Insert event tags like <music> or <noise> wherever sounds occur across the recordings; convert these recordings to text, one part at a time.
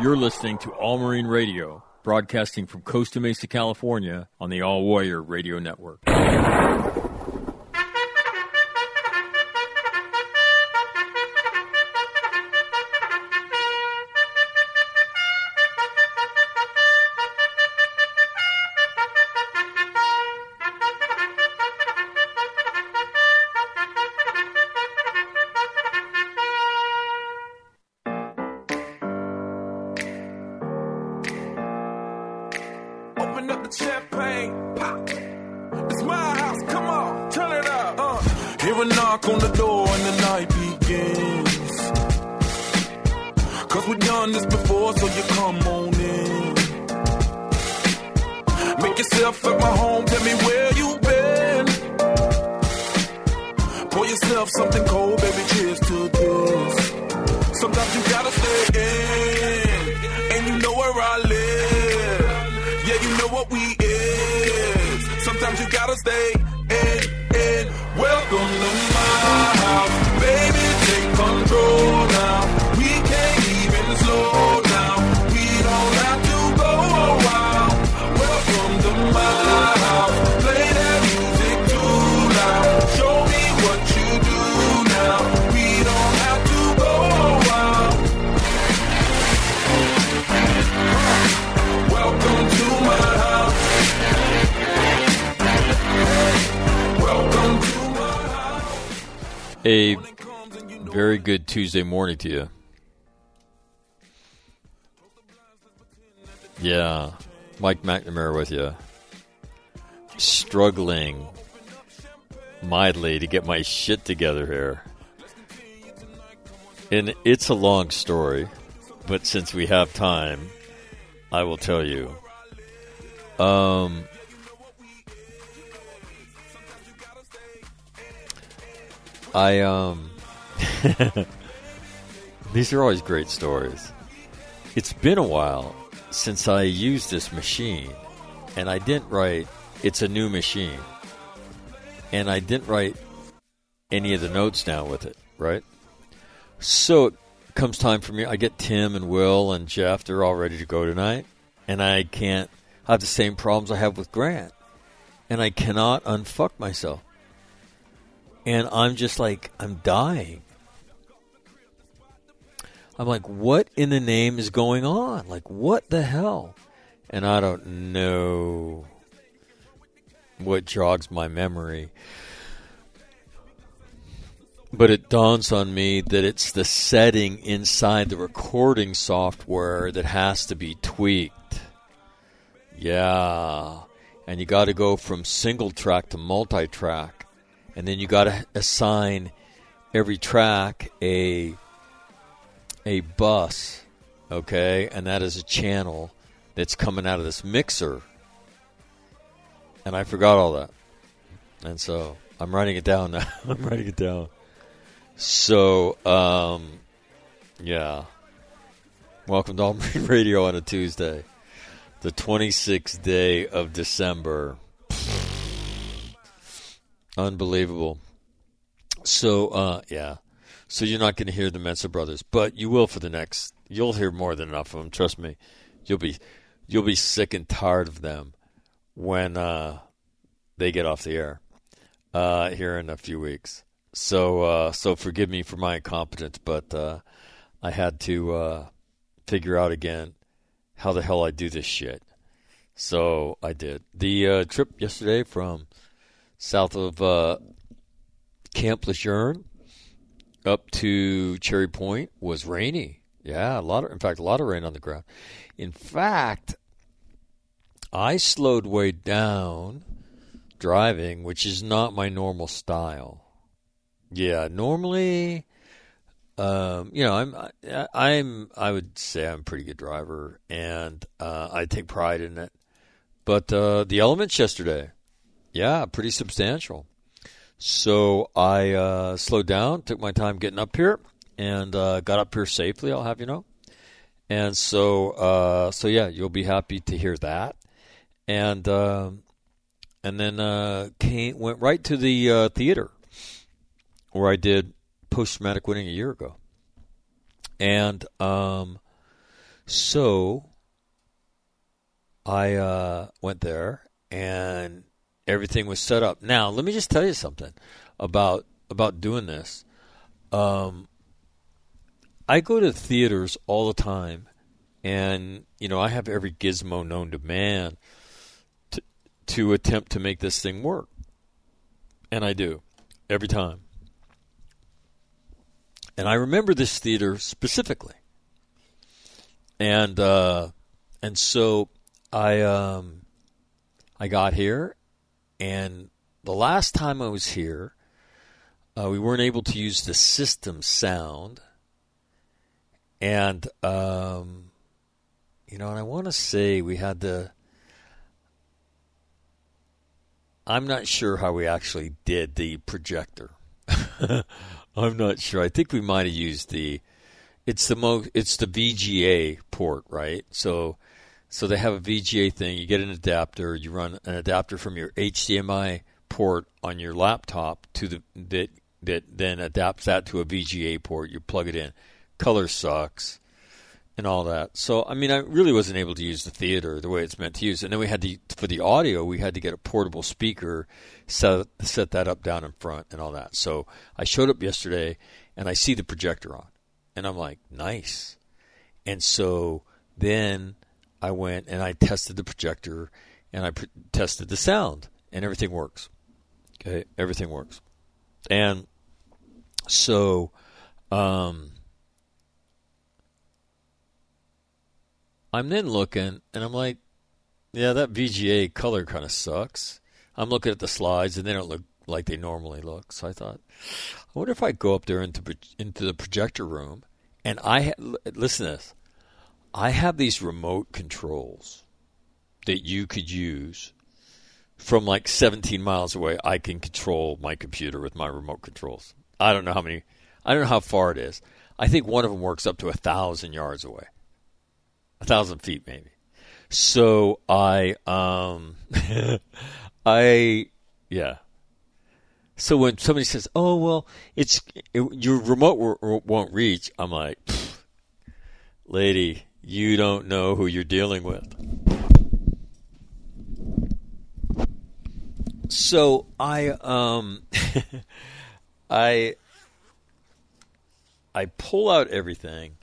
You're listening to All Marine Radio, broadcasting from Costa Mesa, California on the All Warrior Radio Network. Tuesday morning to you. Yeah, Mike McNamara with you. Struggling mightily to get my shit together here. And it's a long story, but since we have time, I will tell you. Um, I um <laughs> these are always great stories. It's been a while since I used this machine and I didn't write it's a new machine. And I didn't write any of the notes down with it, right? So it comes time for me. I get Tim and Will and Jeff, they're all ready to go tonight. And I can't I have the same problems I have with Grant. And I cannot unfuck myself and I'm just like, I'm dying. I'm like, what in the name is going on? Like, what the hell? And I don't know what jogs my memory. But it dawns on me that it's the setting inside the recording software that has to be tweaked. Yeah. And you got to go from single track to multi track and then you got to assign every track a a bus, okay, and that is a channel that's coming out of this mixer. And I forgot all that, and so I'm writing it down now. <laughs> I'm writing it down. So, um, yeah. Welcome to All <laughs> Marine Radio on a Tuesday, the 26th day of December. Unbelievable. So, uh, yeah. So you're not going to hear the Mensa brothers, but you will for the next. You'll hear more than enough of them. Trust me. You'll be, you'll be sick and tired of them when uh, they get off the air uh, here in a few weeks. So, uh, so forgive me for my incompetence, but uh, I had to uh, figure out again how the hell I do this shit. So I did the uh, trip yesterday from south of Camp Lejeune up to Cherry Point was rainy. Yeah, a lot of, in fact, a lot of rain on the ground. In fact, I slowed way down driving, which is not my normal style. Yeah, normally, um, you know, I'm, I, I'm, I would say I'm a pretty good driver, and uh, I take pride in it. But uh, the elements yesterday, yeah, pretty substantial. So I uh, slowed down, took my time getting up here, and uh, got up here safely. I'll have you know. And so, uh, so yeah, you'll be happy to hear that. And um, and then uh, came went right to the uh, theater where I did post traumatic winning a year ago. And um, So I uh, went there and everything was set up. Now, let me just tell you something about about doing this. Um, I go to theaters all the time, and you know I have every gizmo known to man to to attempt to make this thing work, and I do every time. And I remember this theater specifically, and uh, and so I um, I got here, and the last time I was here, uh, we weren't able to use the system sound, and um, you know, and I want to say we had the. I'm not sure how we actually did the projector. <laughs> I'm not sure. I think we might have used the. It's the mo. It's the VGA port, right? So so they have a VGA thing. You get an adapter. You run an adapter from your HDMI port on your laptop to the that that then adapts that to a VGA port. You plug it in. Color sucks and all that. So I mean, I really wasn't able to use the theater the way it's meant to use. And then we had to for the audio, we had to get a portable speaker, set set that up down in front and all that. So I showed up yesterday and I see the projector on, and I'm like, nice. And so then I went and I tested the projector and I tested the sound and everything works. Okay, everything works. And so um, I'm then looking and I'm like, yeah, that VGA color kind of sucks. I'm looking at the slides and they don't look like they normally look. So I thought, I wonder if I go up there into into the projector room and I ha- listen to this. I have these remote controls that you could use from like 17 miles away. I can control my computer with my remote controls. I don't know how many, I don't know how far it is. I think one of them works up to a thousand yards away, a thousand feet maybe. So I, um, <laughs> I, yeah. So when somebody says, "Oh well, it's it, your remote won't reach," I'm like, "Lady, you don't know who you're dealing with. So I um <laughs> I I pull out everything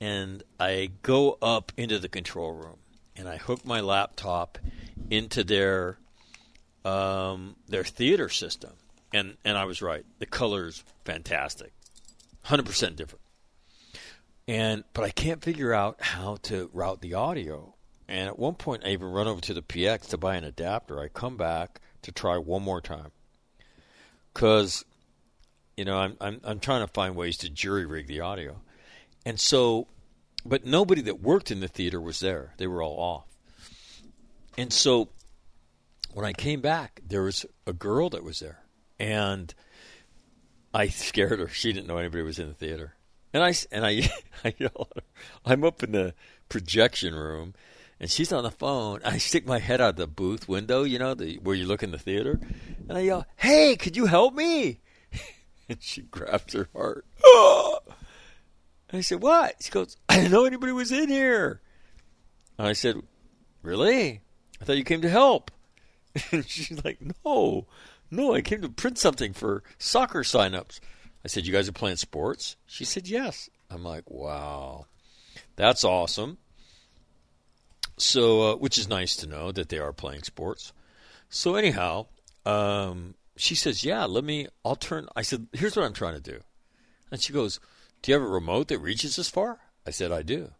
and I go up into the control room and I hook my laptop into their um, their theater system. And and I was right. The color's fantastic. 100% different and but I can't figure out how to route the audio. And at one point, I even run over to the PX to buy an adapter. I come back to try one more time because you know I'm I'm I'm trying to find ways to jury rig the audio, and so, but nobody that worked in the theater was there. They were all off, and so when I came back, there was a girl that was there, and I scared her. She didn't know anybody was in the theater and I and I, <laughs> I yell at her. I'm up in the projection room, and she's on the phone. I stick my head out the booth window, you know, the, where you look in the theater, and I yell, "Hey, could you help me?" <laughs> and she grabs her heart. Oh! <gasps> I said, "What?" She goes, "I didn't know anybody was in here." And I said, "Really? I thought you came to help." <laughs> And she's like, "No, no, I came to print something for soccer signups." I said, You guys are playing sports? She said, Yes. I'm like, Wow, that's awesome. So, uh, which is nice to know that they are playing sports. So, anyhow, um, she says, Yeah, let me, I'll turn. I said, Here's what I'm trying to do. And she goes, Do you have a remote that reaches this far? I said, I do.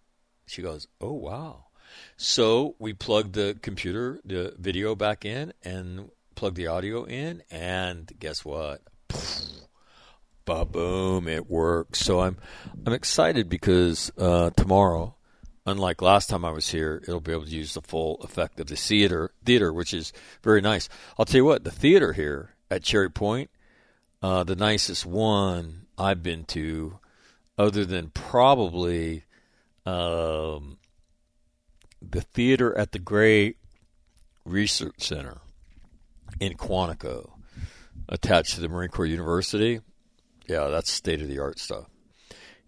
She goes, Oh, wow. So we plugged the computer, the video back in, and plugged the audio in, and guess what? Ba boom, it works. So I'm I'm excited because uh, tomorrow, unlike last time I was here, it'll be able to use the full effect of the theater theater, which is very nice. I'll tell you what, the theater here at Cherry Point, uh, the nicest one I've been to, other than probably um, the theater at the Gray Research Center in Quantico, attached to the Marine Corps University. Yeah, that's state of the art stuff.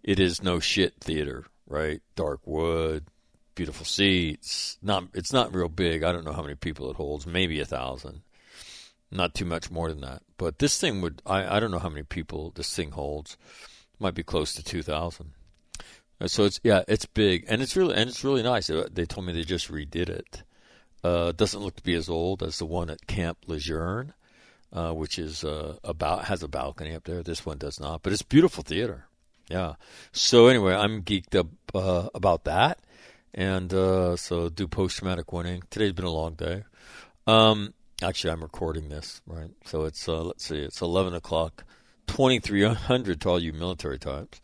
It is no shit theater. right? Dark wood, beautiful seats. Not it's not real big. I don't know how many people it holds. Maybe a thousand. Not too much more than that. But this thing would I, I don't know how many people this thing holds. Might be close to two thousand. So it's yeah, it's big and it's really and it's really nice. They told me they just redid it. Uh, doesn't look to be as old as the one at Camp Lejeune, uh, which is uh, about has a balcony up there. This one does not, but it's beautiful theater. Yeah. So anyway, I'm geeked up uh, about that, and uh, so do post traumatic winning. Today's been a long day. Um, actually, I'm recording this right, so it's uh, let's see, it's 11 o'clock, 2300 to all you military types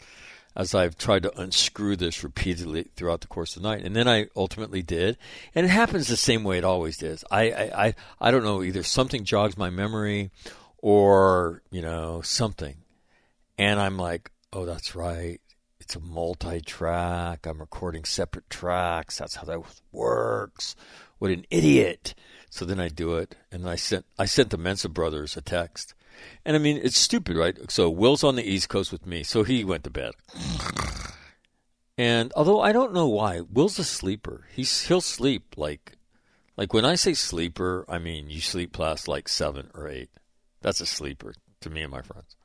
as I've tried to unscrew this repeatedly throughout the course of the night. And then I ultimately did. And it happens the same way it always does. I, I, I, I don't know, either something jogs my memory or, you know, something. And I'm like, oh, that's right. It's a multi track. I'm recording separate tracks. That's how that works. What an idiot. So then I do it. And I sent, I sent the Mensa brothers a text and I mean, it's stupid, right? So Will's on the East Coast with me, so he went to bed. And although I don't know why, Will's a sleeper. He's he'll sleep like like when I say sleeper, I mean you sleep past like seven or eight. That's a sleeper to me and my friends.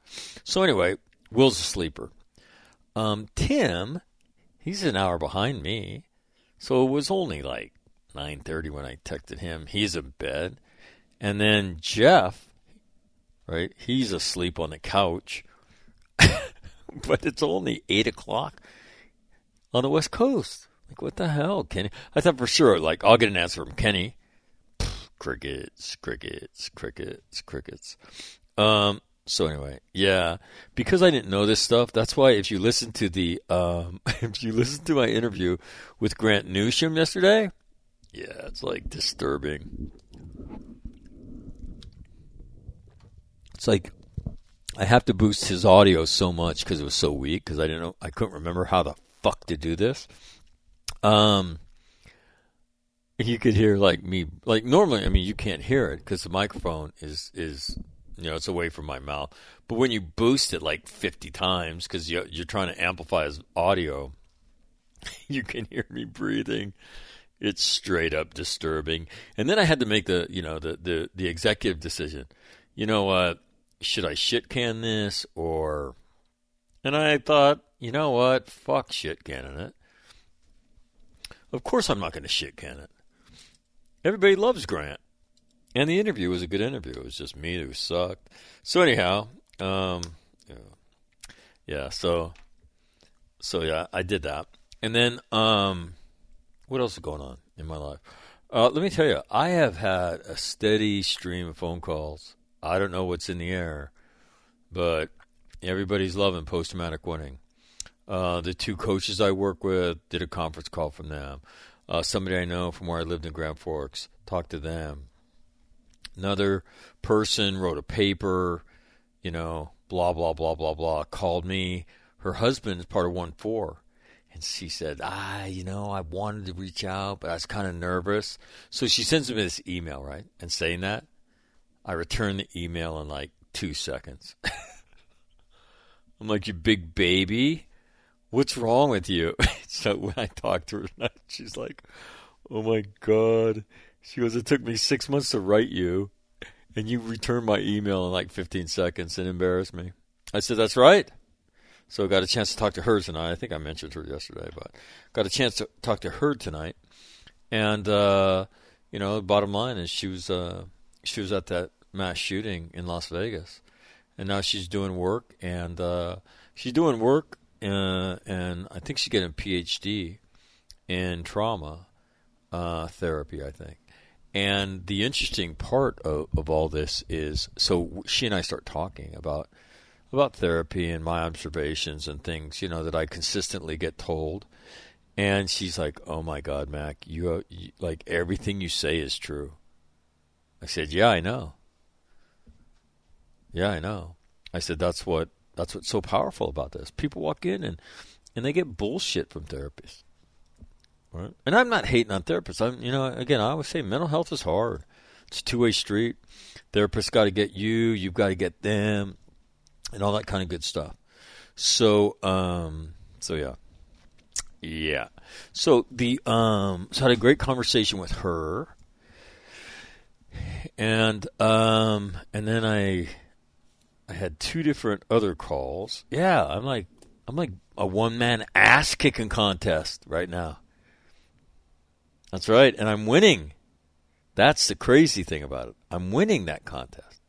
So anyway, Will's a sleeper. Um, Tim, he's an hour behind me, so it was only like nine thirty when I texted him. He's in bed, and then Jeff, right? He's asleep on the couch, <laughs> but it's only eight o'clock on the West Coast. Like, what the hell, Kenny? I thought for sure, like, I'll get an answer from Kenny. crickets, crickets, crickets, crickets. Um, so anyway, yeah, because I didn't know this stuff, that's why if you listen to the, um, <laughs> if you listen to my interview with Grant Newsham yesterday, yeah, it's like disturbing. It's like I have to boost his audio so much because it was so weak because I didn't know I couldn't remember how the fuck to do this. Um, you could hear like me like normally. I mean, you can't hear it because the microphone is is you know it's away from my mouth. But when you boost it like fifty times because you, you're trying to amplify his audio, <laughs> you can hear me breathing. It's straight up disturbing. And then I had to make the you know the the the executive decision. You know what? Should I shit can this or. And I thought, you know what? Fuck shit canning it. Of course I'm not going to shit can it. Everybody loves Grant. And the interview was a good interview. It was just me who sucked. So anyhow, um, yeah, so so yeah, I did that. And then um what else is going on in my life? Uh, let me tell you, I have had a steady stream of phone calls I don't know what's in the air, but everybody's loving post traumatic winning. Uh, the two coaches I work with did a conference call from them. Uh, somebody I know from where I lived in Grand Forks talked to them. Another person wrote a paper, you know, blah blah blah blah blah. Called me. Her husband is part of one four, and she said, "Ah, you know, I wanted to reach out, but I was kind of nervous." So she sends me this email, right, and saying that, I return the email in like two seconds. <laughs> I'm like, you big baby, what's wrong with you? <laughs> so when I talked to her, she's like, oh my God. She goes, it took me six months to write you, and you returned my email in like 15 seconds and embarrassed me. I said, that's right. So I got a chance to talk to her tonight. I think I mentioned her yesterday, but got a chance to talk to her tonight. And, uh, you know, bottom line is she was, uh, she was at that mass shooting in Las Vegas, and now she's doing work, and uh, she's doing work, uh, and I think she's getting a PhD in trauma uh, therapy. I think. And the interesting part of, of all this is, so she and I start talking about about therapy and my observations and things, you know, that I consistently get told. And she's like, "Oh my God, Mac, you, you like everything you say is true." I said, "Yeah, I know." Yeah, I know. I said that's what that's what's so powerful about this. People walk in and and they get bullshit from therapists. Right? And I'm not hating on therapists. I'm you know, again, I always say mental health is hard. It's a two way street. Therapists got to get you, you've got to get them, and all that kind of good stuff. So, um, so yeah, yeah. So the um, so I had a great conversation with her, and um, and then I I had two different other calls. Yeah, I'm like I'm like a one man ass kicking contest right now. That's right, and I'm winning. That's the crazy thing about it. I'm winning that contest.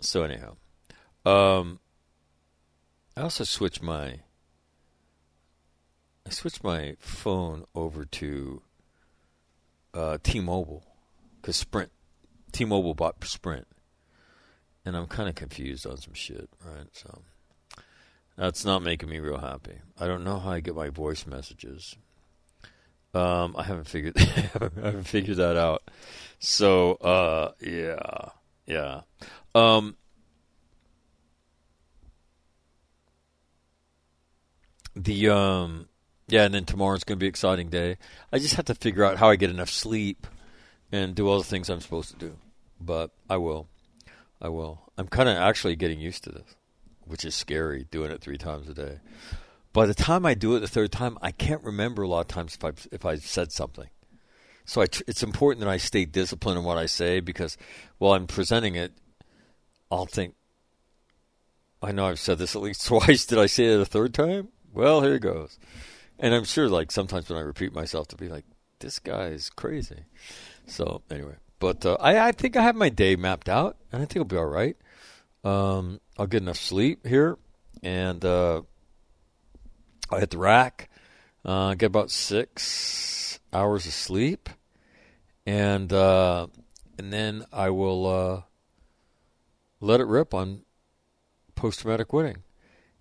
So anyhow, um, I also switched my I switched my phone over to uh, T-Mobile because Sprint T-Mobile bought Sprint, and I'm kind of confused on some shit, right? So that's not making me real happy. I don't know how I get my voice messages. Um, I haven't figured <laughs> I haven't figured that out. So uh, yeah, yeah. Um, the um, yeah, and then tomorrow's going to be an exciting day. I just have to figure out how I get enough sleep and do all the things I'm supposed to do. But I will. I will. I'm kind of actually getting used to this, which is scary doing it three times a day. By the time I do it the third time, I can't remember a lot of times if I if I said something. So tr- it's important that I stay disciplined in what I say because while I'm presenting it, I'll think, I know I've said this at least <laughs> twice. Did I say it a third time? Well, here it goes. And I'm sure, like sometimes when I repeat myself, to be like, this guy is crazy. So anyway, but uh, I, I think I have my day mapped out, and I think it'll be all right. Um, I'll get enough sleep here, and uh, I'll hit the rack. Uh, get about six hours of sleep, and uh, and then I will uh, let it rip on post traumatic winning,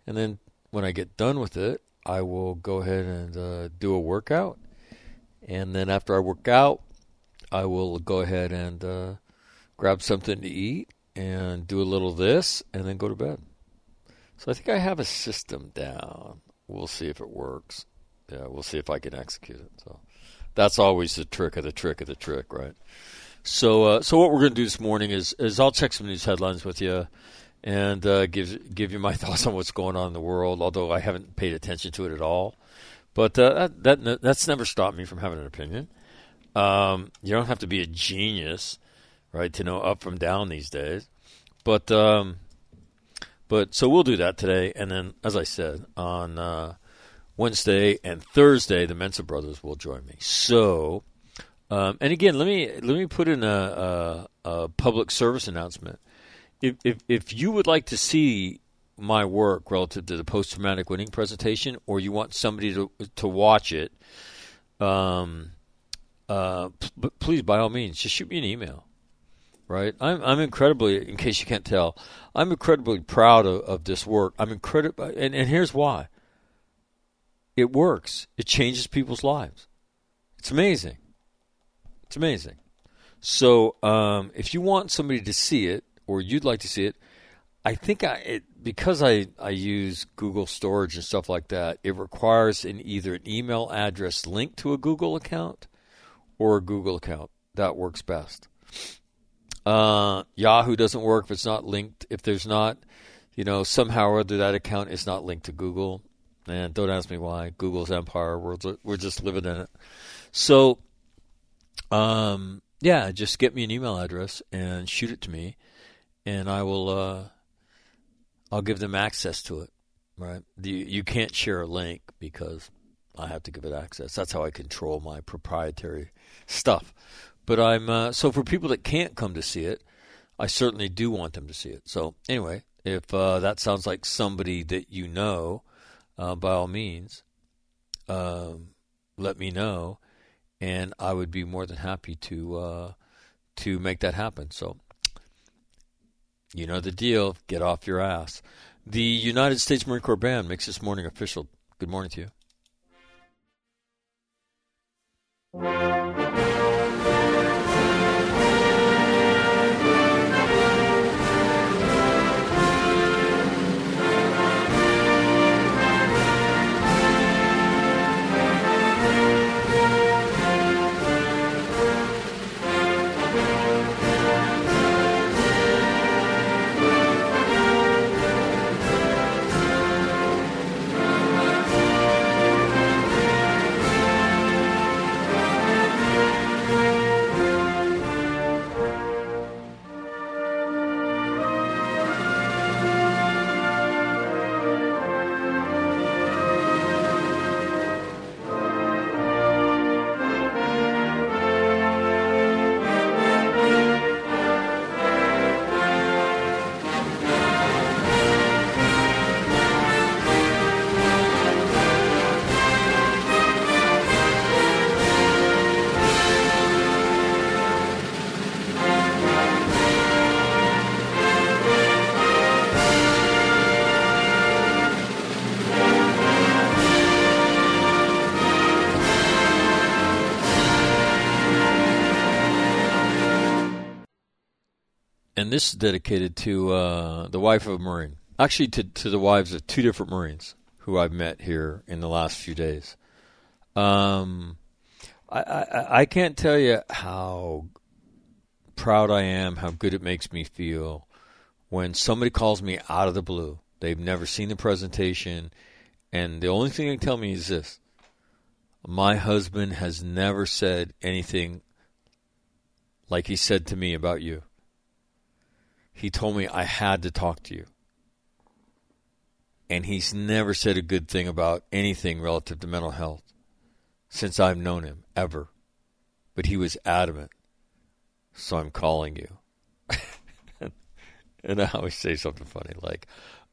and then when I get done with it, I will go ahead and uh, do a workout, and then after I work out, I will go ahead and uh, grab something to eat and do a little of this, and then go to bed. So I think I have a system down. We'll see if it works. Yeah, we'll see if I can execute it. So that's always the trick of the trick of the trick, right? So, uh, so what we're going to do this morning is is I'll check some news headlines with you and uh, give give you my <laughs> thoughts on what's going on in the world. Although I haven't paid attention to it at all, but uh, that, that that's never stopped me from having an opinion. Um, you don't have to be a genius, right, to know up from down these days. But um, but so we'll do that today, and then as I said on uh, Wednesday and Thursday, the Mensa brothers will join me. So. Um, and again, let me let me put in a, a, a public service announcement if, if, if you would like to see my work relative to the post traumatic winning presentation, or you want somebody to to watch it, um, uh, p- please by all means, just shoot me an email. Right, I'm I'm incredibly, in case you can't tell, I'm incredibly proud of, of this work. I'm incredible, and, and here's why. It works. It changes people's lives. It's amazing. It's amazing. So, um, if you want somebody to see it, or you'd like to see it, I think I it, because I, I use Google storage and stuff like that, it requires an either an email address linked to a Google account or a Google account. That works best. Uh, Yahoo doesn't work if it's not linked. If there's not, you know, somehow or other that account is not linked to Google. And don't ask me why. Google's empire. We're we're just living in it. So, um, yeah, just get me an email address and shoot it to me and I will uh, I'll give them access to it. Right? You you can't share a link because I have to give it access. That's how I control my proprietary stuff. But I'm uh, so for people that can't come to see it, I certainly do want them to see it. So anyway, if uh, that sounds like somebody that you know, uh, by all means, um, let me know, and I would be more than happy to uh, to make that happen. So you know the deal. Get off your ass. The United States Marine Corps Band makes this morning official. Good morning to you. And this is dedicated to uh, the wife of a Marine. Actually, to to the wives of two different Marines who I've met here in the last few days. Um, I, I I can't tell you how proud I am, how good it makes me feel when somebody calls me out of the blue. They've never seen the presentation, and the only thing they tell me is this: my husband has never said anything like he said to me about you. He told me I had to talk to you. And he's never said a good thing about anything relative to mental health since I've known him, ever. But he was adamant. So I'm calling you. <laughs> and I always say something funny like,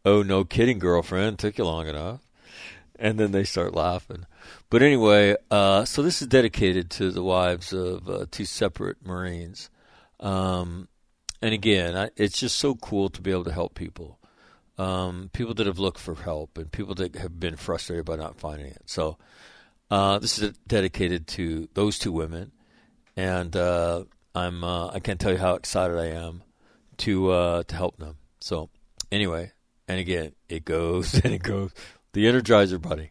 Oh, no kidding, girlfriend. Took you long enough. And then they start laughing. But anyway, uh, so this is dedicated to the wives of uh, two separate Marines. Um, and again, I, it's just so cool to be able to help people. Um, people that have looked for help and people that have been frustrated by not finding it. So uh, this is dedicated to those two women, and uh, I'm uh, I can't tell you how excited I am to uh, to help them. So anyway, and again, it goes <laughs> and it goes. The Energizer Bunny.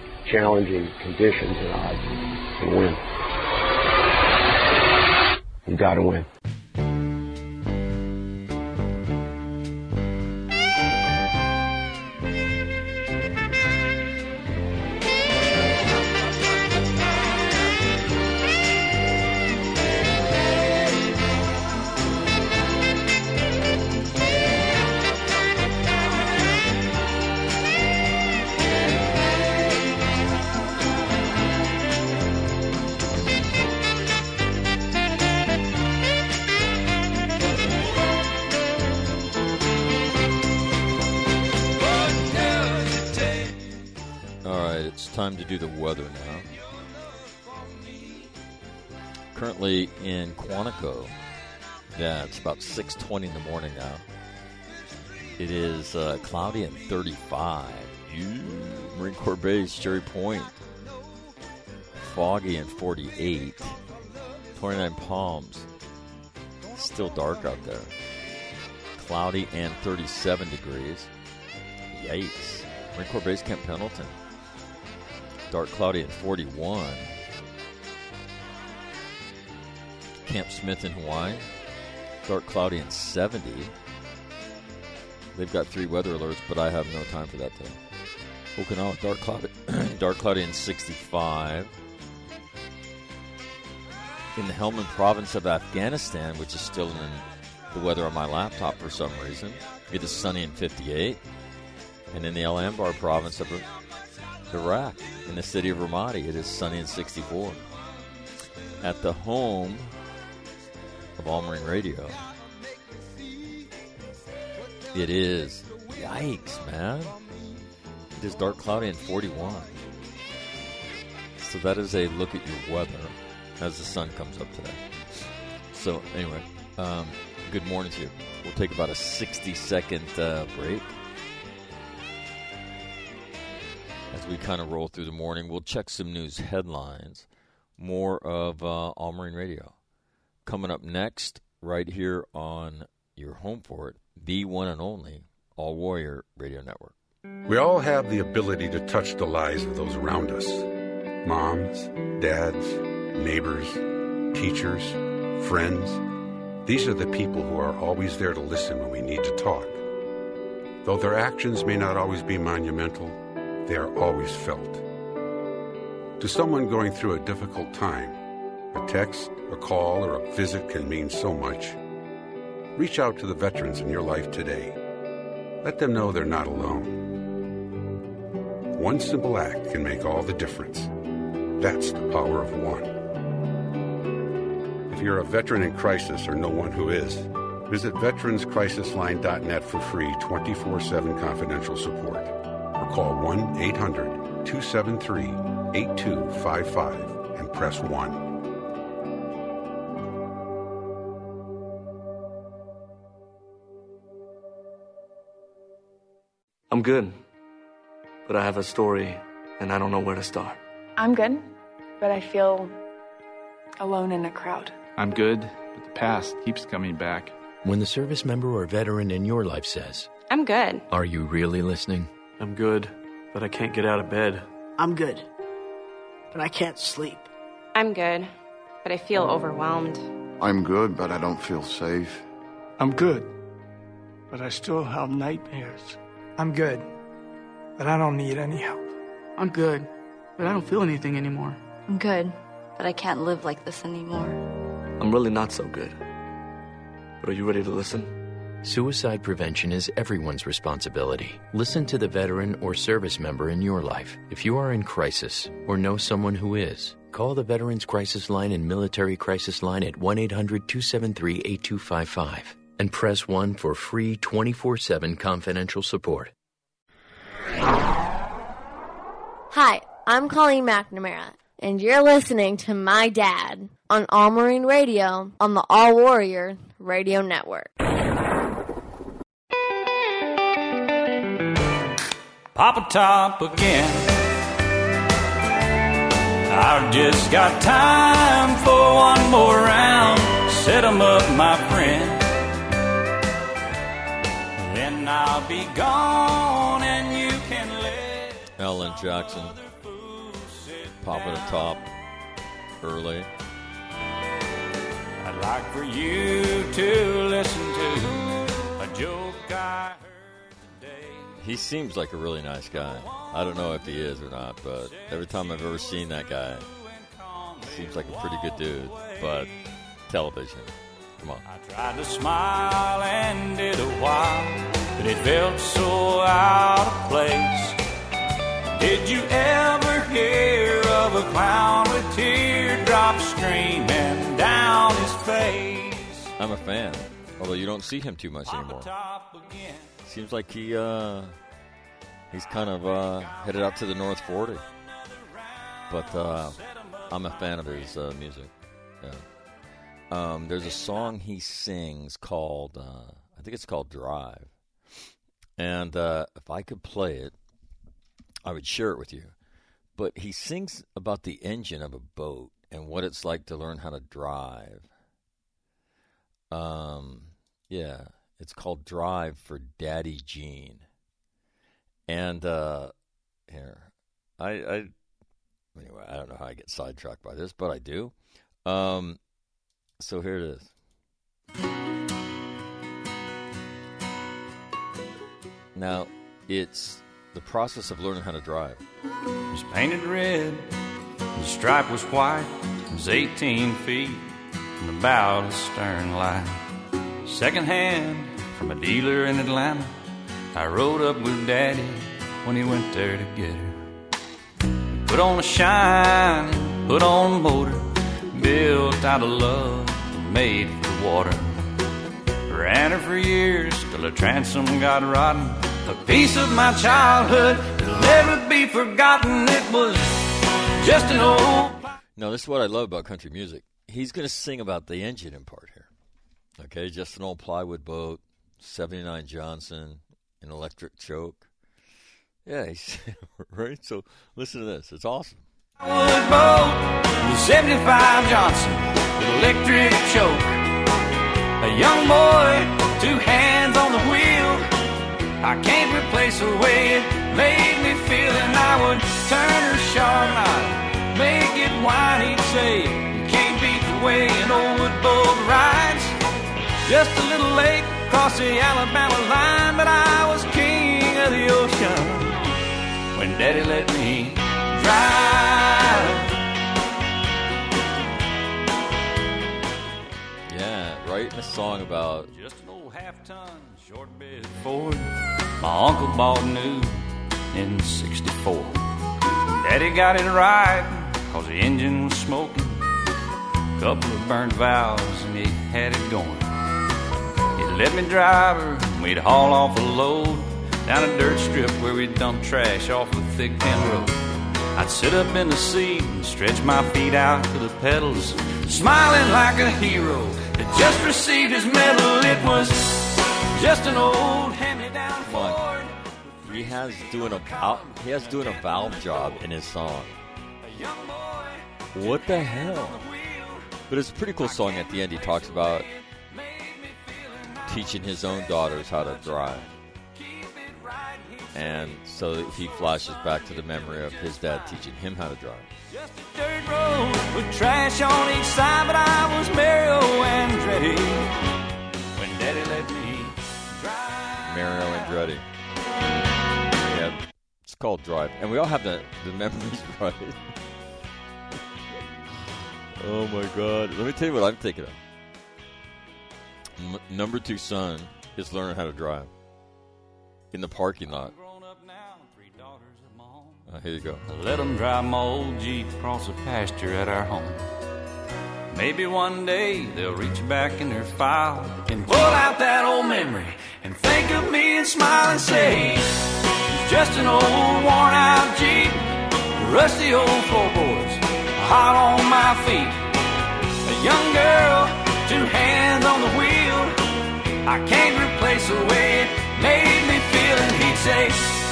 challenging conditions and odds and win. You got to win. 6:20 in the morning now. It is uh, cloudy and 35. Ew. Marine Corps Base, Cherry Point, foggy and 48. 29 Palms, still dark out there. Cloudy and 37 degrees. Yikes. Marine Corps Base Camp Pendleton. Dark cloudy and 41. Camp Smith in Hawaii. Dark cloudy and 70. They've got three weather alerts, but I have no time for that today. Okinawa, dark cloudy, <clears throat> dark cloudy and 65. In the Helmand province of Afghanistan, which is still in the weather on my laptop for some reason, it is sunny and 58. And in the Al Anbar province of Iraq, in the city of Ramadi, it is sunny and 64. At the home of Marine Radio, it is. Yikes, man. It is dark, cloudy, and 41. So that is a look at your weather as the sun comes up today. So, anyway, um, good morning to you. We'll take about a 60 second uh, break. As we kind of roll through the morning, we'll check some news headlines. More of uh, All Marine Radio. Coming up next, right here on your home for it, the one and only All Warrior Radio Network. We all have the ability to touch the lives of those around us moms, dads, neighbors, teachers, friends. These are the people who are always there to listen when we need to talk. Though their actions may not always be monumental, they are always felt. To someone going through a difficult time, a text, a call, or a visit can mean so much. Reach out to the veterans in your life today. Let them know they're not alone. One simple act can make all the difference. That's the power of one. If you're a veteran in crisis or know one who is, visit veteranscrisisline.net for free 24 7 confidential support or call 1 800 273 8255 and press 1. I'm good, but I have a story and I don't know where to start. I'm good, but I feel alone in a crowd. I'm good, but the past keeps coming back. When the service member or veteran in your life says, I'm good. Are you really listening? I'm good, but I can't get out of bed. I'm good, but I can't sleep. I'm good, but I feel overwhelmed. I'm good, but I don't feel safe. I'm good, but I still have nightmares. I'm good, but I don't need any help. I'm good, but I don't feel anything anymore. I'm good, but I can't live like this anymore. I'm really not so good. But are you ready to listen? Suicide prevention is everyone's responsibility. Listen to the veteran or service member in your life. If you are in crisis or know someone who is, call the Veterans Crisis Line and Military Crisis Line at 1 800 273 8255 and press 1 for free 24 7 confidential support. Hi, I'm Colleen McNamara, and you're listening to my dad on All Marine Radio on the All Warrior Radio Network. Pop a Top again. I've just got time for one more round. Set 'em up, my friend. I'll be gone and you can let Alan Jackson, pop at the top early. I'd like for you to listen to a joke I heard. Today. He seems like a really nice guy. I don't know if he is or not, but every time I've ever seen that guy, he seems like a pretty good dude. But television, come on. I tried to smile and did a while, but it felt so out of place. Did you ever hear of a clown with teardrops streaming down his face? I'm a fan, although you don't see him too much anymore. Seems like he uh, he's kind of uh, headed out to the North 40. But uh, I'm a fan of his uh, music. Yeah. Um, there's a song he sings called uh, I think it's called Drive, and uh, if I could play it, I would share it with you. But he sings about the engine of a boat and what it's like to learn how to drive. Um, yeah. It's called Drive for Daddy Gene. And uh, here, I, I anyway, I don't know how I get sidetracked by this, but I do. Um, so here it is. Now, it's the process of learning how to drive. It was painted red, the stripe was white, it was 18 feet from the bow to the stern line. Second hand from a dealer in Atlanta, I rode up with Daddy when he went there to get her. Put on a shine, put on a motor, built out of love and made for the water. Ran her for years till her transom got rotten. A piece of my childhood that'll never be forgotten. It was just an old. Now, this is what I love about country music. He's going to sing about the engine in part here. Okay, just an old plywood boat, 79 Johnson, an electric choke. Yeah, he's, <laughs> right? So listen to this. It's awesome. Wood boat, 75 Johnson, electric choke. A young boy, two hands on the wheel. I can't replace the way it made me feel, and I would turn her sharp knot, make it whine. He'd say, "You can't beat the way an old wood boat rides." Just a little late across the Alabama line, but I was king of the ocean when Daddy let me drive. Yeah, writing a song about Just an old half-ton short bed Ford my uncle bought new in 64. Daddy got it right cause the engine was smoking. Couple of burned valves and he had it going. He'd let me drive her we'd haul off a load down a dirt strip where we'd dump trash off a Thigpen road. I'd sit up in the seat and stretch my feet out to the pedals, smiling like a hero that just received his medal. It was just an old hand-me-down Ford. he has doing a val- he has doing a valve job in his song. What the hell? But it's a pretty cool song. At the end, he talks about teaching his own daughters how to drive, and so he flashes back to the memory of his dad teaching him how to drive. Dirt road with trash on each side, but I was Mario Andretti Mario Andretti. Yeah, it's called Drive, and we all have the the memories <laughs> right. oh my God! Let me tell you what I'm thinking of. M- number two son is learning how to drive in the parking lot. Uh, here you go. Let them drive my old Jeep across the pasture at our home. Maybe one day they'll reach back in their file and pull out that old memory and think of me and smile and say, It's just an old worn out Jeep, rusty old floorboards, hot on my feet. A young girl, two hands on the wheel. I can't replace the way it made me feel. And he'd say,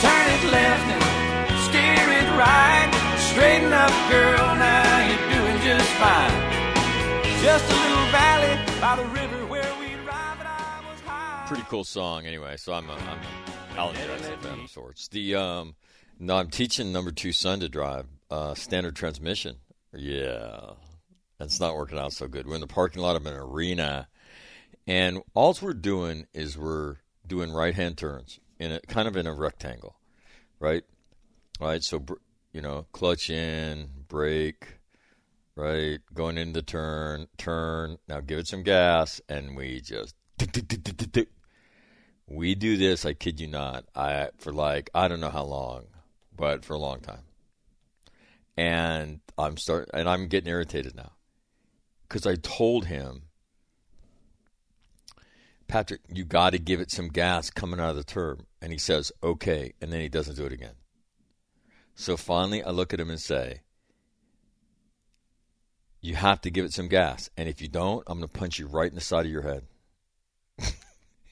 Turn it left and steer it right. Straighten up, girl, now you're doing just fine. Just a little valley by the river where we ride, but I was high. Pretty cool song, anyway. So I'm a, I'm a Jackson fan of sorts. The um, no, I'm teaching number two son to drive uh, standard transmission. Yeah, that's not working out so good. We're in the parking lot of an arena, and all we're doing is we're doing right hand turns in a kind of in a rectangle, right? Right. So you know, clutch in, brake, right? Going into the turn, turn. Now give it some gas, and we just we do this. I kid you not. I for like I don't know how long, but for a long time. And I'm start and I'm getting irritated now because I told him, Patrick, you got to give it some gas coming out of the turn, and he says okay, and then he doesn't do it again. So finally, I look at him and say, you have to give it some gas. And if you don't, I'm going to punch you right in the side of your head.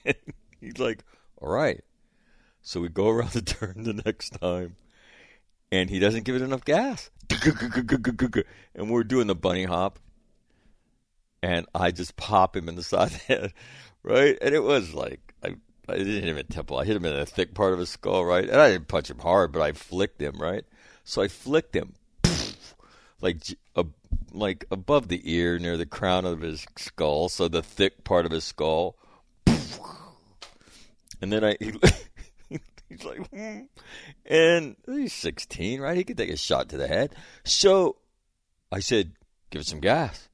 <laughs> He's like, all right. So we go around the turn the next time, and he doesn't give it enough gas. <laughs> And we're doing the bunny hop, and I just pop him in the side of the head, right? And it was like, I, I didn't hit him the temple. I hit him in the thick part of his skull, right? And I didn't punch him hard, but I flicked him, right? So I flicked him, <laughs> like like above the ear, near the crown of his skull, so the thick part of his skull. <laughs> And then I, <laughs> he, he's like, hmm. and he's 16, right? He could take a shot to the head. So I said, give it some gas.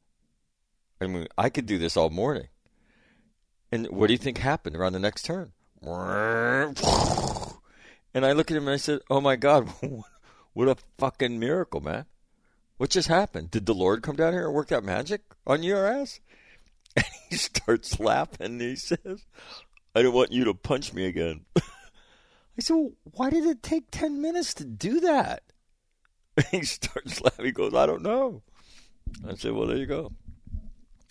I mean, I could do this all morning. And what do you think happened around the next turn? <laughs> And I look at him and I said, "Oh my God, what a fucking miracle, man! What just happened? Did the Lord come down here and work out magic on your ass?" <laughs> And he starts laughing. And he says, "I don't want you to punch me again." <laughs> I said, well, "Why did it take ten minutes to do that?" And <laughs> he starts laughing. He goes, "I don't know." I said, "Well, there you go."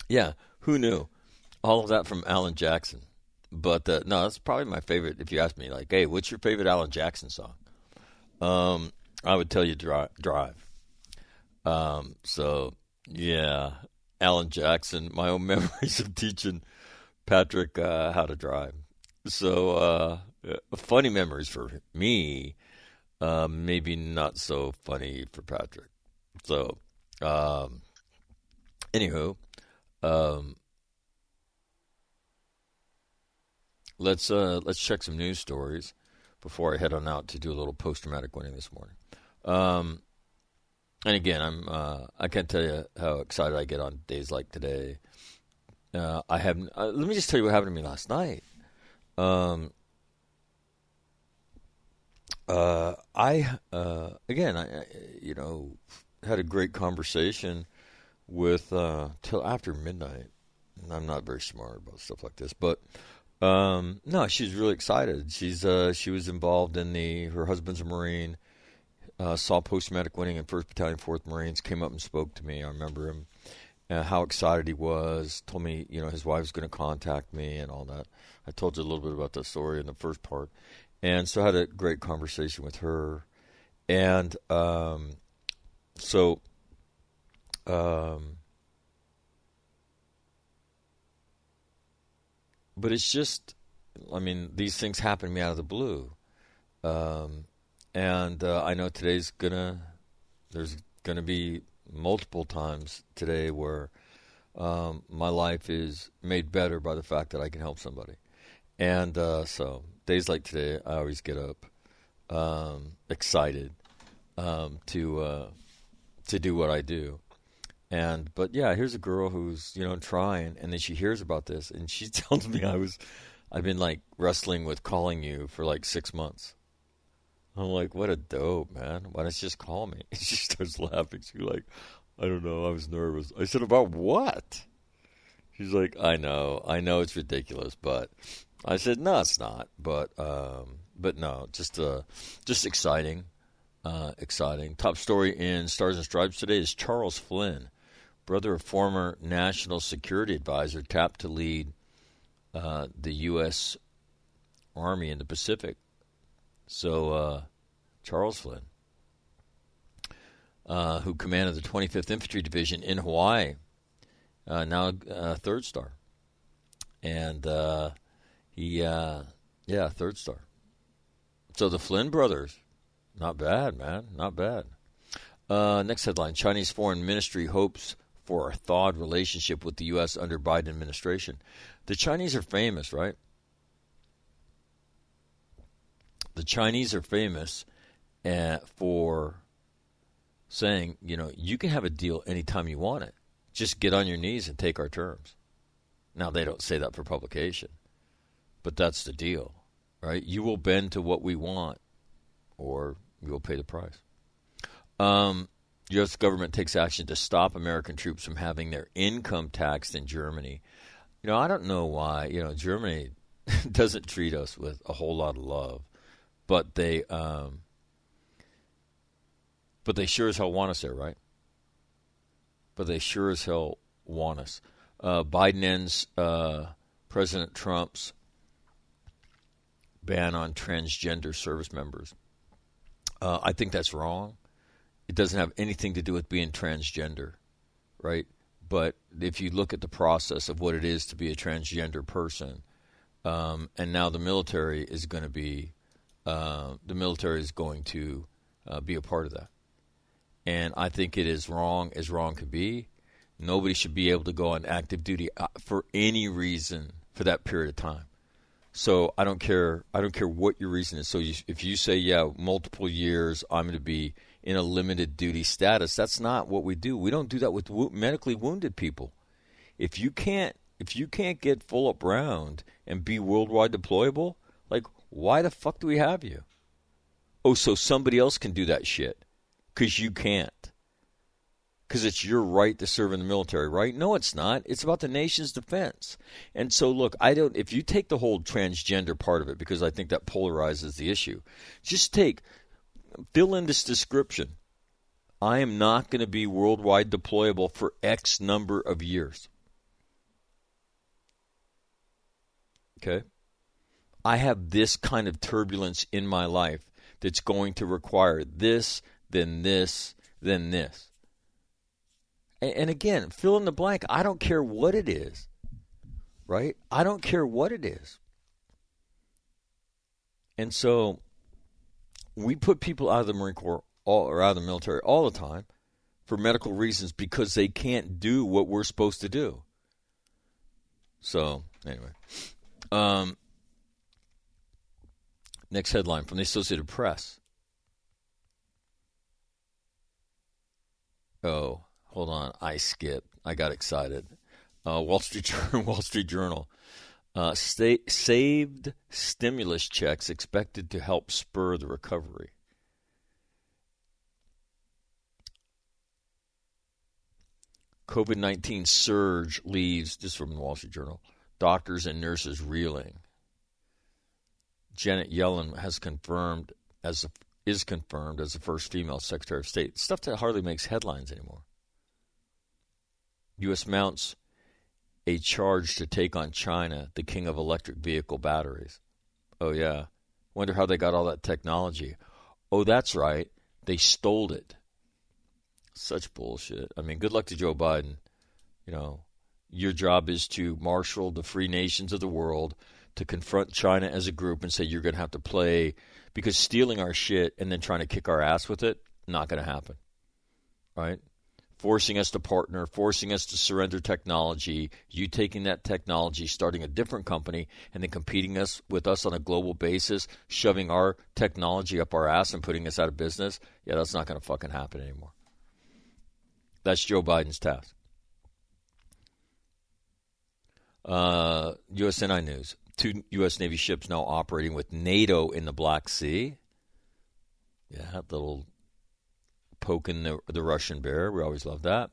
Yeah, who knew? All of that from Alan Jackson. But uh, no, that's probably my favorite. If you ask me, like, hey, what's your favorite Alan Jackson song? Um, I would tell you Drive. Um, so yeah, Alan Jackson. My own <laughs> memories of teaching Patrick uh, how to drive. So uh, funny memories for me. Uh, maybe not so funny for Patrick. So, um, anywho, um, let's uh, let's check some news stories before I head on out to do a little post traumatic winning this morning. Um, and again, I'm uh, I can't tell you how excited I get on days like today. Uh, I have. Uh, let me just tell you what happened to me last night. Um, uh, I uh, again, I you know had a great conversation with uh, till after midnight. I'm not very smart about stuff like this, but um, no, she's really excited. She's uh, she was involved in the her husband's a Marine. Uh, saw post traumatic winning in First Battalion, Fourth Marines. Came up and spoke to me. I remember him. Uh, how excited he was. Told me, you know, his wife was going to contact me and all that. I told you a little bit about the story in the first part, and so I had a great conversation with her, and um, so um, but it's just, I mean, these things happen to me out of the blue. Um, and uh, I know today's gonna, there's gonna be multiple times today where um, my life is made better by the fact that I can help somebody. And uh, so, days like today, I always get up um, excited um, to uh, to do what I do. And but yeah, here's a girl who's you know trying, and then she hears about this, and she <laughs> tells me I was, I've been like wrestling with calling you for like six months. I'm like, what a dope man! Why don't you just call me? <laughs> She starts laughing. She's like, I don't know, I was nervous. I said, about what? She's like, I know, I know it's ridiculous, but I said, no, it's not. But um, but no, just uh, just exciting. Uh, exciting. Top story in Stars and Stripes today is Charles Flynn brother of former national security advisor, tapped to lead uh, the U.S. Army in the Pacific. So, uh, Charles Flynn, uh, who commanded the 25th Infantry Division in Hawaii, uh, now uh, third star. And uh, he, yeah, third star. So the Flynn brothers, not bad, man, not bad. next headline Chinese Foreign Ministry hopes for a thawed relationship with the U.S. under Biden administration. The Chinese are famous, right? The Chinese are famous uh, for saying, you know, you can have a deal anytime you want it. Just get on your knees and take our terms. Now, they don't say that for publication, but that's the deal, right? You will bend to what we want, or you will pay the price. Um, U.S. government takes action to stop American troops from having their income taxed in Germany. You know, I don't know why. You know, Germany <laughs> doesn't treat us with a whole lot of love, but they, um, but they sure as hell want us there, right? But they sure as hell want us. Uh, Biden ends uh, President Trump's ban on transgender service members. Uh, I think that's wrong. It doesn't have anything to do with being transgender, right? But if you look at the process of what it is to be a transgender person, um, and now the military is going to be uh, the military is going to uh, be a part of that. And I think it is wrong as wrong could be. Nobody should be able to go on active duty uh, for any reason for that period of time. So I don't care. I don't care what your reason is. So you, if you say, yeah, multiple years, I'm going to be in a limited duty status. That's not what we do. We don't do that with wo- medically wounded people. If you can't, if you can't get full up round and be worldwide deployable, like why the fuck do we have you? Oh, so somebody else can do that shit because you can't. Because it's your right to serve in the military, right? No, it's not. It's about the nation's defense. And so, look, I don't. If you take the whole transgender part of it, because I think that polarizes the issue, just take fill in this description. I am not going to be worldwide deployable for X number of years. Okay? I have this kind of turbulence in my life that's going to require this, then this, then this. And, again, fill in the blank. I don't care what it is, right? I don't care what it is. And so we put people out of the Marine Corps all, or out of the military all the time for medical reasons because they can't do what we're supposed to do. So, anyway. Um, next headline from the Associated Press. Oh, hold on. I skipped. I got excited. Uh, Wall Street <laughs> Journal. Wall Street Journal. Uh, sta- saved stimulus checks expected to help spur the recovery. COVID 19 surge leaves, this from the Wall Street Journal, doctors and nurses reeling. Janet Yellen has confirmed as a, is confirmed as the first female Secretary of State. Stuff that hardly makes headlines anymore. U.S. mounts a charge to take on China, the king of electric vehicle batteries. Oh yeah, wonder how they got all that technology. Oh, that's right, they stole it. Such bullshit. I mean, good luck to Joe Biden. You know, your job is to marshal the free nations of the world to confront China as a group and say you're going to have to play because stealing our shit and then trying to kick our ass with it not going to happen. Right? Forcing us to partner, forcing us to surrender technology, you taking that technology, starting a different company, and then competing us with us on a global basis, shoving our technology up our ass and putting us out of business. Yeah, that's not going to fucking happen anymore. That's Joe Biden's task. Uh, USNI News. Two U.S. Navy ships now operating with NATO in the Black Sea. Yeah, little poking the, the Russian bear. We always love that.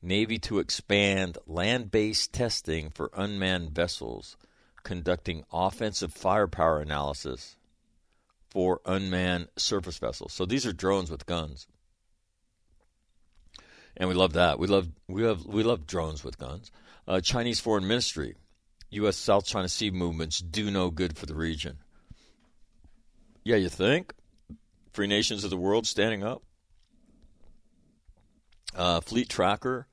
Navy to expand land based testing for unmanned vessels, conducting offensive firepower analysis for unmanned surface vessels. So these are drones with guns and we love that. We love we love we love drones with guns. Uh, Chinese Foreign Ministry, U.S. South China Sea movements do no good for the region. Yeah, you think? Free nations of the world standing up. Uh, Fleet Tracker,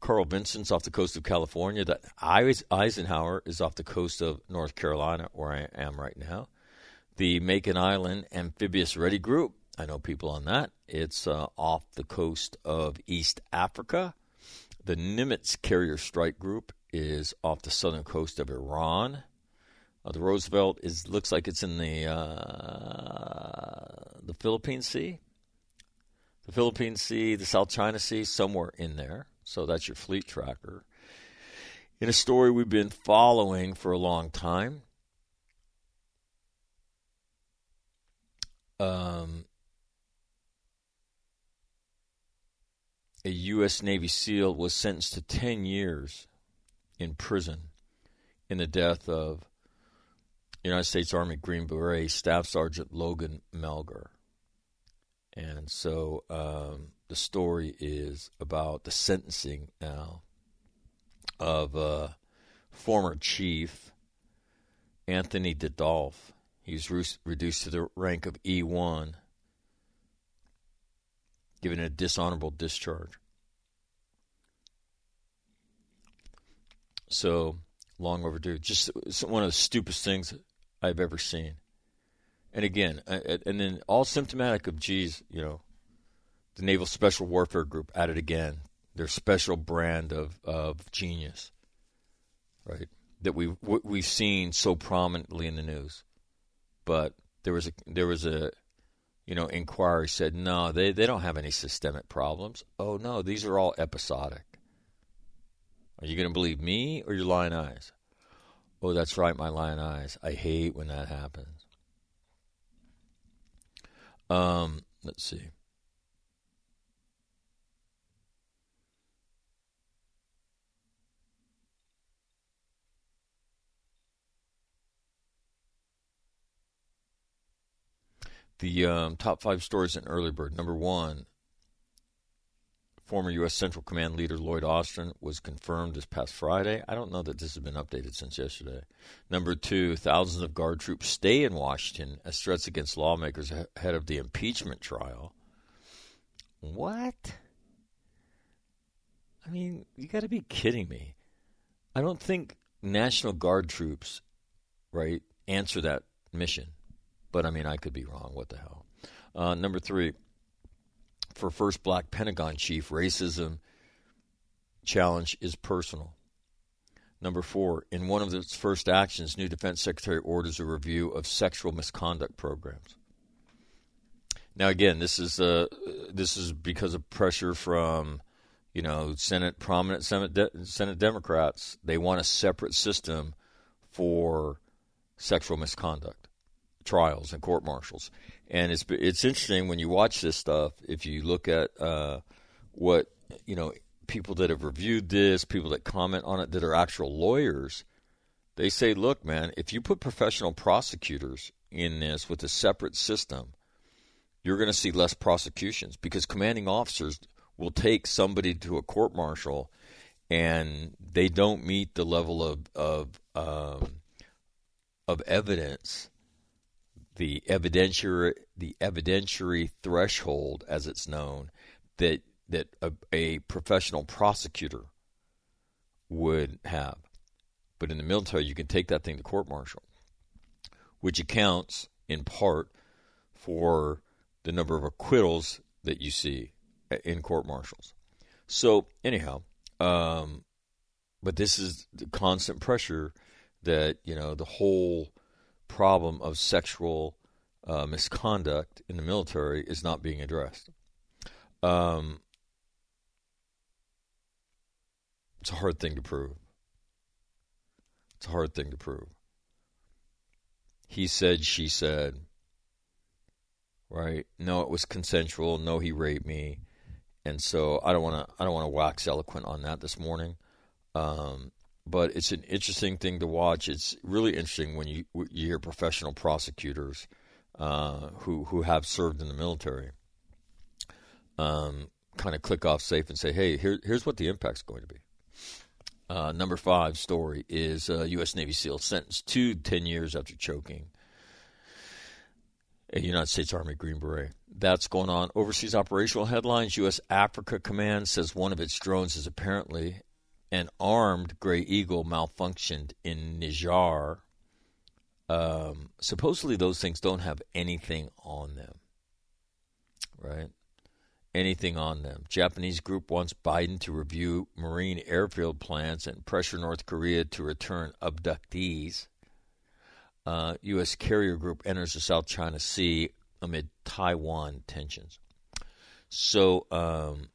Carl Vinson's off the coast of California. That Eisenhower is off the coast of North Carolina, where I am right now. The Makin Island Amphibious Ready Group I know people on that. It's uh, off the coast of East Africa. The Nimitz Carrier Strike Group is off the southern coast of Iran. Uh, the Roosevelt is looks like it's in the uh, the Philippine Sea, the Philippine Sea, the South China Sea, somewhere in there. So that's your fleet tracker. In a story we've been following for a long time, um, a U.S. Navy SEAL was sentenced to 10 years in prison in the death of United States Army Green Beret Staff Sergeant Logan Melgar. And so um, the story is about the sentencing now of uh, former chief Anthony DeDolph. He's re- reduced to the rank of E1 given a dishonorable discharge. So long overdue. Just one of the stupidest things I've ever seen. And again, and then all symptomatic of, geez, you know, the Naval Special Warfare Group at it again. Their special brand of, of genius, right? That we we've seen so prominently in the news, but there was a there was a you know inquiry said no they they don't have any systemic problems. Oh no, these are all episodic. Are you going to believe me or your lying eyes? Oh, that's right, my lying eyes. I hate when that happens. Um, let's see. The um, top five stories in Early Bird. Number one, former U.S. Central Command leader Lloyd Austin was confirmed this past Friday. I don't know that this has been updated since yesterday. Number two, thousands of Guard troops stay in Washington as threats against lawmakers ahead of the impeachment trial. What? I mean, you got to be kidding me. I don't think National Guard troops, right, answer that mission. But I mean, I could be wrong. What the hell? Uh, number three, for first black Pentagon chief, racism challenge is personal. Number four, in one of its first actions, new Defense Secretary orders a review of sexual misconduct programs. Now, again, this is uh, this is because of pressure from, you know, Senate prominent Senate de- Senate Democrats. They want a separate system for sexual misconduct trials and court martials. And it's it's interesting when you watch this stuff. If you look at uh, what you know, people that have reviewed this, people that comment on it, that are actual lawyers, they say, "Look, man, if you put professional prosecutors in this with a separate system, you're going to see less prosecutions because commanding officers will take somebody to a court martial." And they don't meet the level of of um, of evidence the evidentiary the evidentiary threshold, as it's known, that that a, a professional prosecutor would have. But in the military, you can take that thing to court martial, which accounts in part for the number of acquittals that you see in court martials. So anyhow, um, but this is the constant pressure that you know the whole problem of sexual uh, misconduct in the military is not being addressed. Um, it's a hard thing to prove. It's a hard thing to prove. He said, she said, right? No, it was consensual. No, he raped me, and so I don't want to. I don't want to wax eloquent on that this morning. Um, but it's an interesting thing to watch. It's really interesting when you you hear professional prosecutors uh, who who have served in the military um, kind of click off safe and say, "Hey, here, here's what the impact's going to be." Uh, number five story is U.S. Navy SEAL sentenced to 10 years after choking a United States Army Green Beret. That's going on. Overseas operational headlines U.S. Africa Command says one of its drones is apparently an armed Gray Eagle malfunctioned in Niger. Um, supposedly, those things don't have anything on them, right? Anything on them. Japanese group wants Biden to review Marine airfield plans and pressure North Korea to return abductees. Uh, U.S. carrier group enters the South China Sea amid Taiwan tensions. So, um,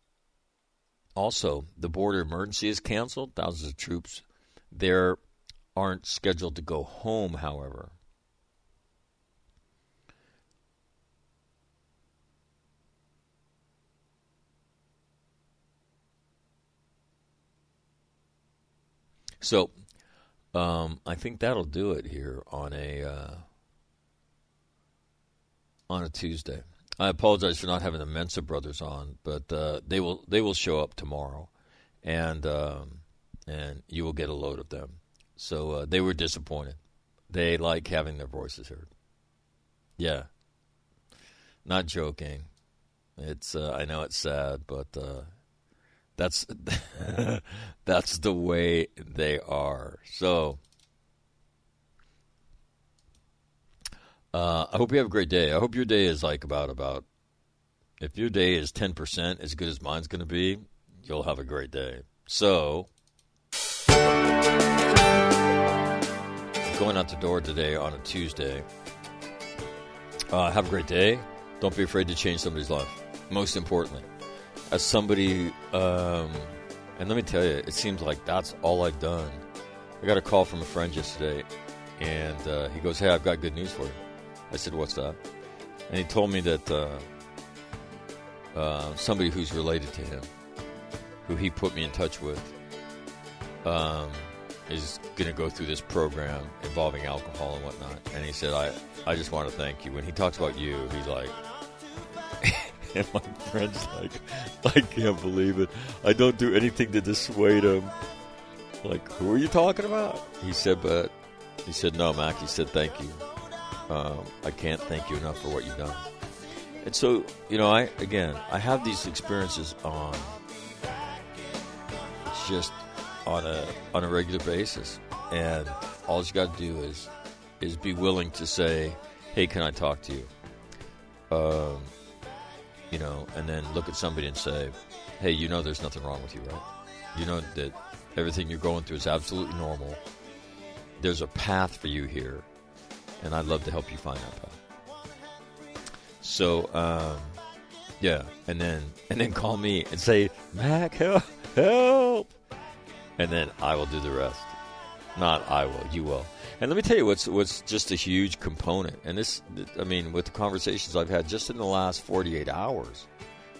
also, the border emergency is canceled. Thousands of troops there aren't scheduled to go home, however. So, um, I think that'll do it here on a uh, on a Tuesday. I apologize for not having the Mensa brothers on, but uh, they will they will show up tomorrow, and um, and you will get a load of them. So uh, they were disappointed. They like having their voices heard. Yeah, not joking. It's uh, I know it's sad, but uh, That's <laughs> that's the way they are. So uh, I hope you have a great day. I hope your day is like about about if your day is ten percent as good as mine's going to be, you'll have a great day. So going out the door today on a Tuesday. Uh, have a great day. Don't be afraid to change somebody's life. Most importantly, as somebody, um, and let me tell you, it seems like that's all I've done. I got a call from a friend yesterday, and uh, he goes, "Hey, I've got good news for you." I said, "What's that?" And he told me that uh, uh, somebody who's related to him, who he put me in touch with, um, is going to go through this program involving alcohol and whatnot. And he said, "I, I just want to thank you." When he talks about you, he's like, <laughs> and my friend's like, "I can't believe it. I don't do anything to dissuade him." Like, who are you talking about? He said, "But," he said, "No, Mac." He said, "Thank you. Um, I can't thank you enough for what you've done." And so, you know, I again, I have these experiences on just on a on a regular basis, and all you got to do is is be willing to say, "Hey, can I talk to you?" Um, you know, and then look at somebody and say, "Hey, you know, there's nothing wrong with you, right? You know that everything you're going through is absolutely normal. There's a path for you here, and I'd love to help you find that path." So, um, yeah, and then and then call me and say, "Mac, help, help." and then I will do the rest. Not I will, you will. And let me tell you what's what's just a huge component. And this, I mean, with the conversations I've had just in the last 48 hours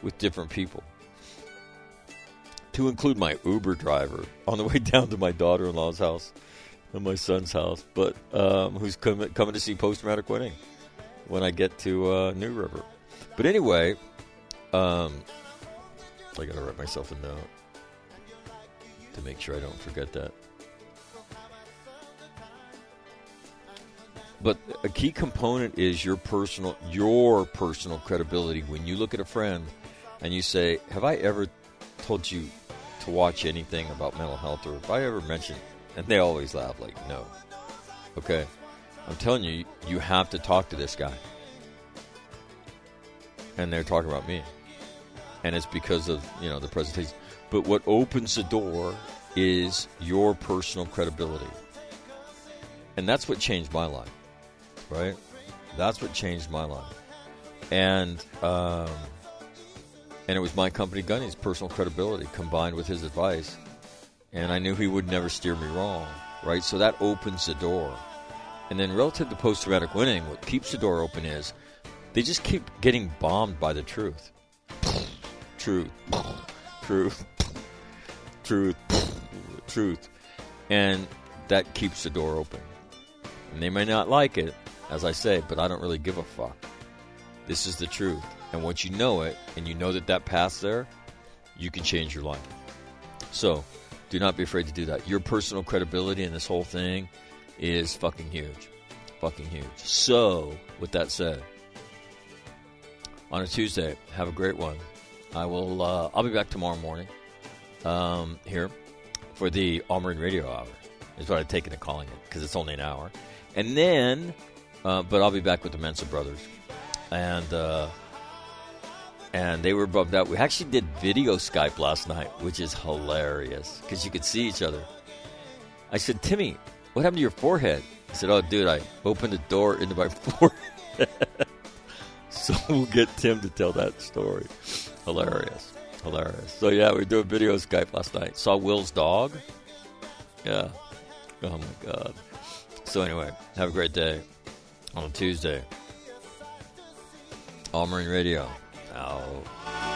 with different people, to include my Uber driver on the way <laughs> down to my daughter-in-law's house and my son's house, but um, who's coming coming to see post-traumatic winning when I get to uh, New River. But anyway, um, I got to write myself a note to make sure I don't forget that. But a key component is your personal your personal credibility. When you look at a friend and you say, "Have I ever told you to watch anything about mental health, or have I ever mentioned?" And they always laugh, like, "No." Okay, I'm telling you, you have to talk to this guy, and they're talking about me, and it's because of you know the presentation. But what opens the door is your personal credibility. And that's what changed my life, right? That's what changed my life. And um, and it was my company Gunny's personal credibility combined with his advice. And I knew he would never steer me wrong, right? So that opens the door. And then relative to post traumatic winning, what keeps the door open is they just keep getting bombed by the truth. truth. truth truth, truth, and that keeps the door open. And they may not like it, as I say, but I don't really give a fuck. This is the truth, and once you know it, and you know that that path's there, you can change your life. So, do not be afraid to do that. Your personal credibility in this whole thing is fucking huge, fucking huge. So, with that said, on a Tuesday, have a great one. I will. Uh, I'll be back tomorrow morning um, here for the All Marine Radio Hour. Is what I've taken to calling it because it's only an hour, and then, uh, but I'll be back with the Mensa brothers, and uh, and they were above that. We actually did video Skype last night, which is hilarious because you could see each other. I said, Timmy, what happened to your forehead? He said, Oh, dude, I opened the door into my <laughs> forehead. <laughs> so we'll get Tim to tell that story. Hilarious. Hilarious. So yeah, we do a video Skype last night. Saw Will's dog. Yeah. Oh my god. So anyway, have a great day on Tuesday. All Marine Radio. Oh.